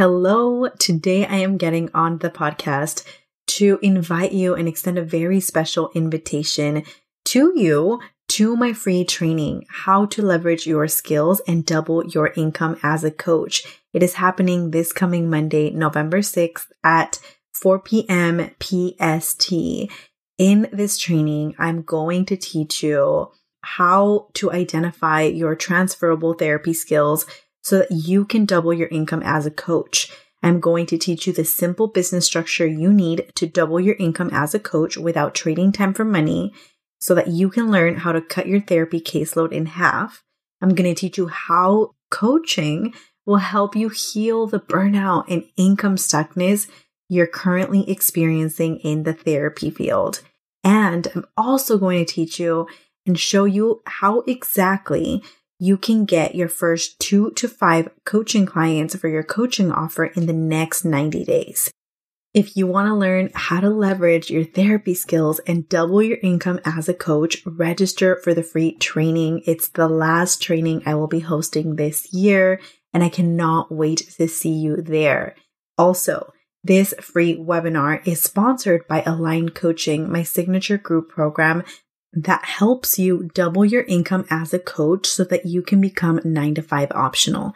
Hello. Today I am getting on the podcast to invite you and extend a very special invitation to you to my free training, How to Leverage Your Skills and Double Your Income as a Coach. It is happening this coming Monday, November 6th at 4 p.m. PST. In this training, I'm going to teach you how to identify your transferable therapy skills so that you can double your income as a coach. I'm going to teach you the simple business structure you need to double your income as a coach without trading time for money so that you can learn how to cut your therapy caseload in half. I'm going to teach you how coaching will help you heal the burnout and income stuckness you're currently experiencing in the therapy field. And I'm also going to teach you and show you how exactly you can get your first two to five coaching clients for your coaching offer in the next 90 days. If you want to learn how to leverage your therapy skills and double your income as a coach, register for the free training. It's the last training I will be hosting this year, and I cannot wait to see you there. Also, this free webinar is sponsored by Align Coaching, my signature group program that helps you double your income as a coach so that you can become nine to five optional.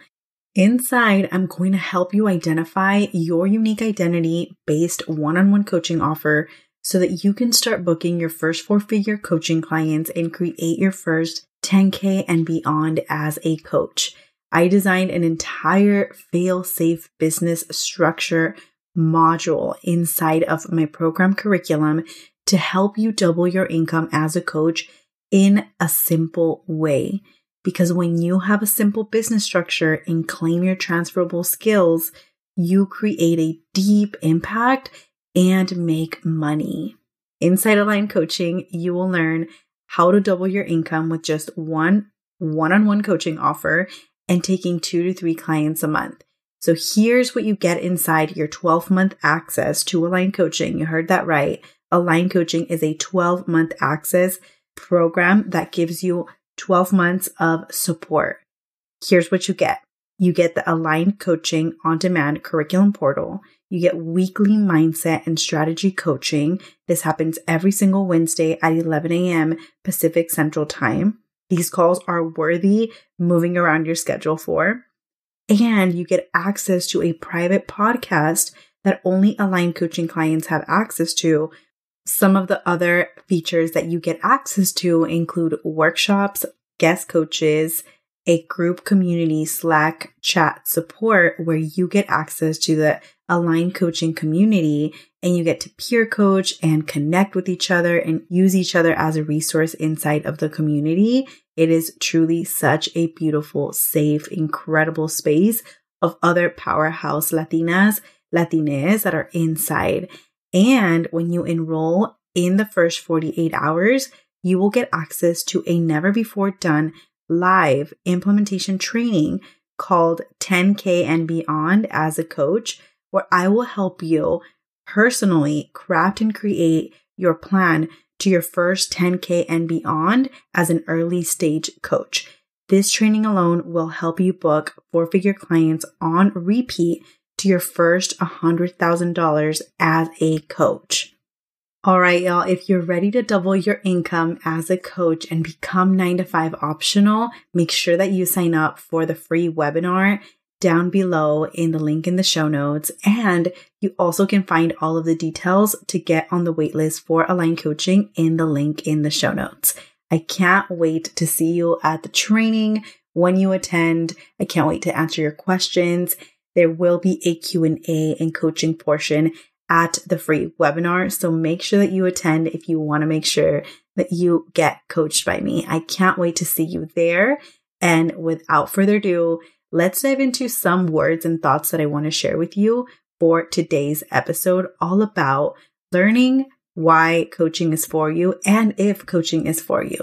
Inside, I'm going to help you identify your unique identity based one on one coaching offer so that you can start booking your first four figure coaching clients and create your first 10K and beyond as a coach. I designed an entire fail safe business structure module inside of my program curriculum to help you double your income as a coach in a simple way. Because when you have a simple business structure and claim your transferable skills, you create a deep impact and make money. Inside Align Coaching, you will learn how to double your income with just one one on one coaching offer and taking two to three clients a month. So here's what you get inside your 12 month access to Align Coaching. You heard that right. Align Coaching is a 12 month access program that gives you 12 months of support. Here's what you get. You get the Align Coaching on demand curriculum portal. You get weekly mindset and strategy coaching. This happens every single Wednesday at 11 a.m. Pacific Central Time. These calls are worthy moving around your schedule for. And you get access to a private podcast that only aligned coaching clients have access to some of the other features that you get access to include workshops, guest coaches, a group community Slack chat support where you get access to the Align coaching community and you get to peer coach and connect with each other and use each other as a resource inside of the community. It is truly such a beautiful, safe, incredible space of other powerhouse Latinas, Latines that are inside. And when you enroll in the first 48 hours, you will get access to a never before done live implementation training called 10K and Beyond as a coach, where I will help you personally craft and create your plan to your first 10K and beyond as an early stage coach. This training alone will help you book four figure clients on repeat to your first $100,000 as a coach. All right, y'all, if you're ready to double your income as a coach and become nine to five optional, make sure that you sign up for the free webinar down below in the link in the show notes. And you also can find all of the details to get on the waitlist for Align Coaching in the link in the show notes. I can't wait to see you at the training when you attend. I can't wait to answer your questions there will be a Q&A and coaching portion at the free webinar. So make sure that you attend if you want to make sure that you get coached by me. I can't wait to see you there. And without further ado, let's dive into some words and thoughts that I want to share with you for today's episode, all about learning why coaching is for you and if coaching is for you.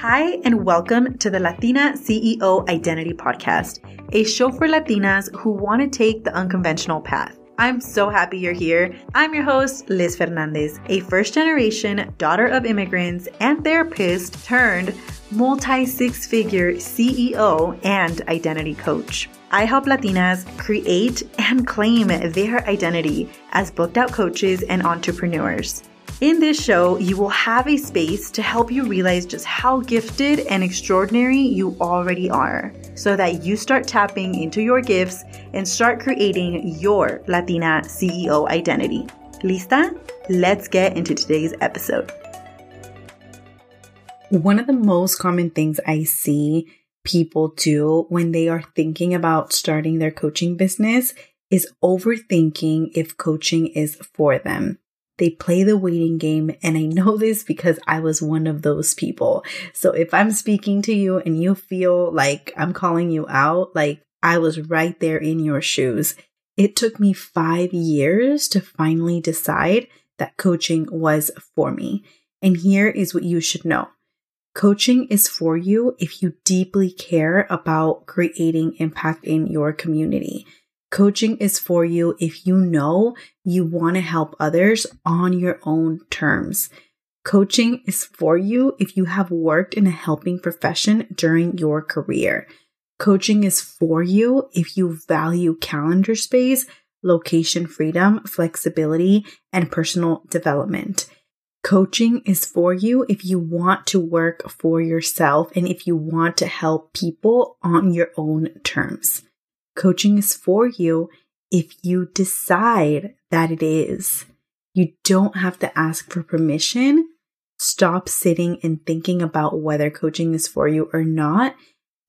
Hi, and welcome to the Latina CEO Identity Podcast, a show for Latinas who want to take the unconventional path. I'm so happy you're here. I'm your host, Liz Fernandez, a first generation daughter of immigrants and therapist turned multi six figure CEO and identity coach. I help Latinas create and claim their identity as booked out coaches and entrepreneurs. In this show, you will have a space to help you realize just how gifted and extraordinary you already are so that you start tapping into your gifts and start creating your Latina CEO identity. Lista? Let's get into today's episode. One of the most common things I see people do when they are thinking about starting their coaching business is overthinking if coaching is for them. They play the waiting game. And I know this because I was one of those people. So if I'm speaking to you and you feel like I'm calling you out, like I was right there in your shoes. It took me five years to finally decide that coaching was for me. And here is what you should know. Coaching is for you if you deeply care about creating impact in your community. Coaching is for you if you know you want to help others on your own terms. Coaching is for you if you have worked in a helping profession during your career. Coaching is for you if you value calendar space, location freedom, flexibility, and personal development. Coaching is for you if you want to work for yourself and if you want to help people on your own terms. Coaching is for you if you decide that it is. You don't have to ask for permission. Stop sitting and thinking about whether coaching is for you or not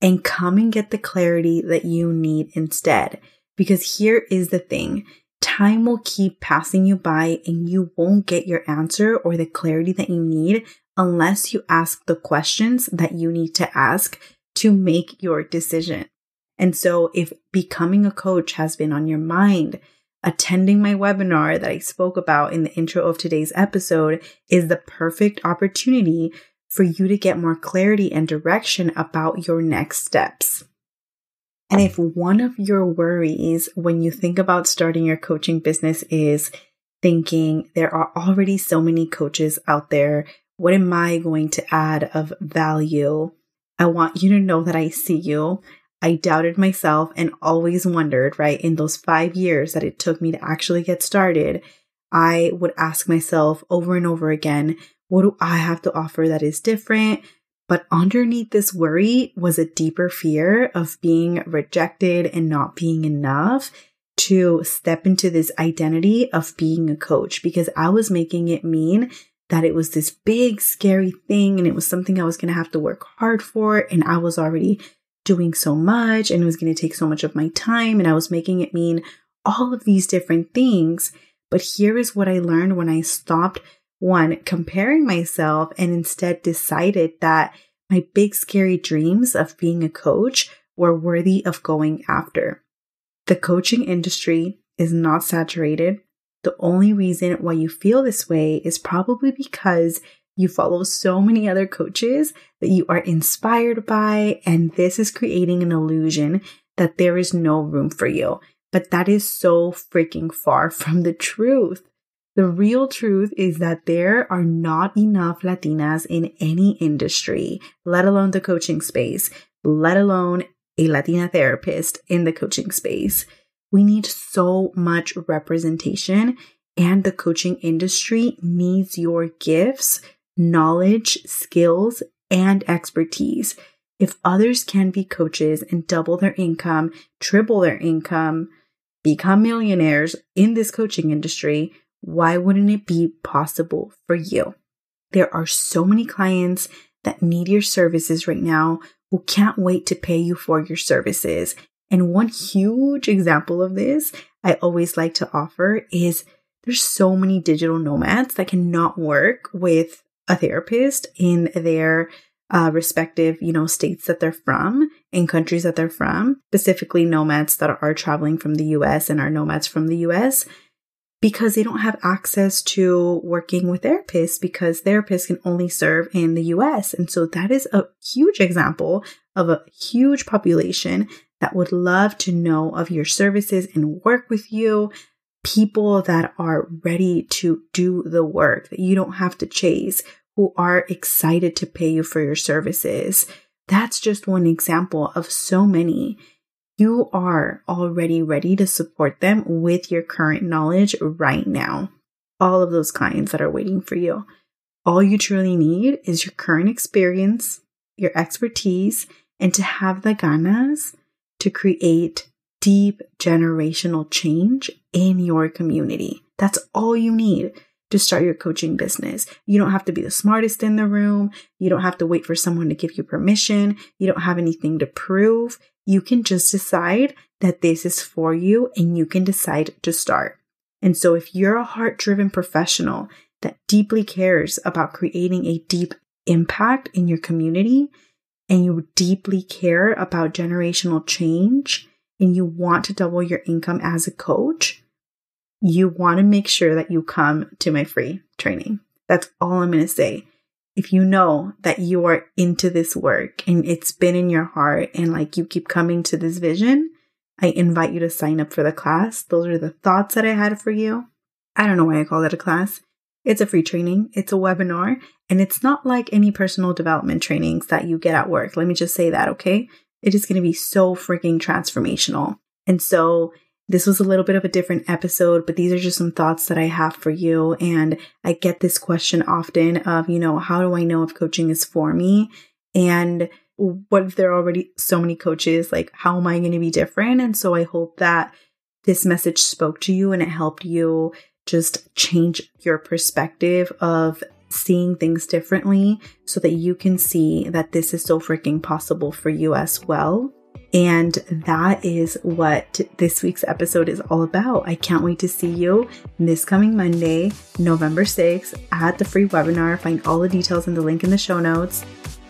and come and get the clarity that you need instead. Because here is the thing time will keep passing you by and you won't get your answer or the clarity that you need unless you ask the questions that you need to ask to make your decision. And so if becoming a coach has been on your mind, attending my webinar that I spoke about in the intro of today's episode is the perfect opportunity for you to get more clarity and direction about your next steps. And if one of your worries when you think about starting your coaching business is thinking there are already so many coaches out there, what am I going to add of value? I want you to know that I see you. I doubted myself and always wondered, right, in those five years that it took me to actually get started, I would ask myself over and over again, what do I have to offer that is different? But underneath this worry was a deeper fear of being rejected and not being enough to step into this identity of being a coach because I was making it mean that it was this big, scary thing and it was something I was going to have to work hard for. And I was already doing so much and it was going to take so much of my time and I was making it mean all of these different things. But here is what I learned when I stopped one, comparing myself and instead decided that my big scary dreams of being a coach were worthy of going after. The coaching industry is not saturated. The only reason why you feel this way is probably because you follow so many other coaches that you are inspired by, and this is creating an illusion that there is no room for you. But that is so freaking far from the truth. The real truth is that there are not enough Latinas in any industry, let alone the coaching space, let alone a Latina therapist in the coaching space. We need so much representation, and the coaching industry needs your gifts knowledge, skills, and expertise. If others can be coaches and double their income, triple their income, become millionaires in this coaching industry, why wouldn't it be possible for you? There are so many clients that need your services right now who can't wait to pay you for your services. And one huge example of this I always like to offer is there's so many digital nomads that cannot work with a therapist in their uh, respective, you know, states that they're from, in countries that they're from, specifically nomads that are traveling from the US and are nomads from the US, because they don't have access to working with therapists because therapists can only serve in the US. And so that is a huge example of a huge population that would love to know of your services and work with you people that are ready to do the work that you don't have to chase who are excited to pay you for your services. That's just one example of so many. You are already ready to support them with your current knowledge right now. All of those clients that are waiting for you. All you truly need is your current experience, your expertise, and to have the ganas to create deep generational change in your community. That's all you need to start your coaching business. You don't have to be the smartest in the room. You don't have to wait for someone to give you permission. You don't have anything to prove. You can just decide that this is for you and you can decide to start. And so if you're a heart driven professional that deeply cares about creating a deep impact in your community and you deeply care about generational change and you want to double your income as a coach, you want to make sure that you come to my free training. That's all I'm going to say. If you know that you are into this work and it's been in your heart and like you keep coming to this vision, I invite you to sign up for the class. Those are the thoughts that I had for you. I don't know why I call it a class. It's a free training, it's a webinar, and it's not like any personal development trainings that you get at work. Let me just say that, okay? It is going to be so freaking transformational. And so this was a little bit of a different episode, but these are just some thoughts that I have for you. And I get this question often of, you know, how do I know if coaching is for me? And what if there are already so many coaches? Like, how am I going to be different? And so I hope that this message spoke to you and it helped you just change your perspective of seeing things differently so that you can see that this is so freaking possible for you as well. And that is what this week's episode is all about. I can't wait to see you this coming Monday, November 6th, at the free webinar. Find all the details in the link in the show notes.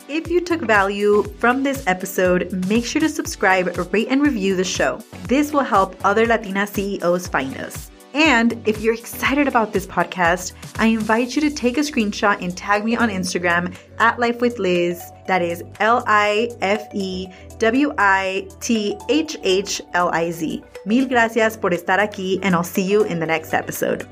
If you took value from this episode, make sure to subscribe, rate, and review the show. This will help other Latina CEOs find us. And if you're excited about this podcast, I invite you to take a screenshot and tag me on Instagram at Life with Liz. That is L I F E W I T H H L I Z. Mil gracias por estar aquí, and I'll see you in the next episode.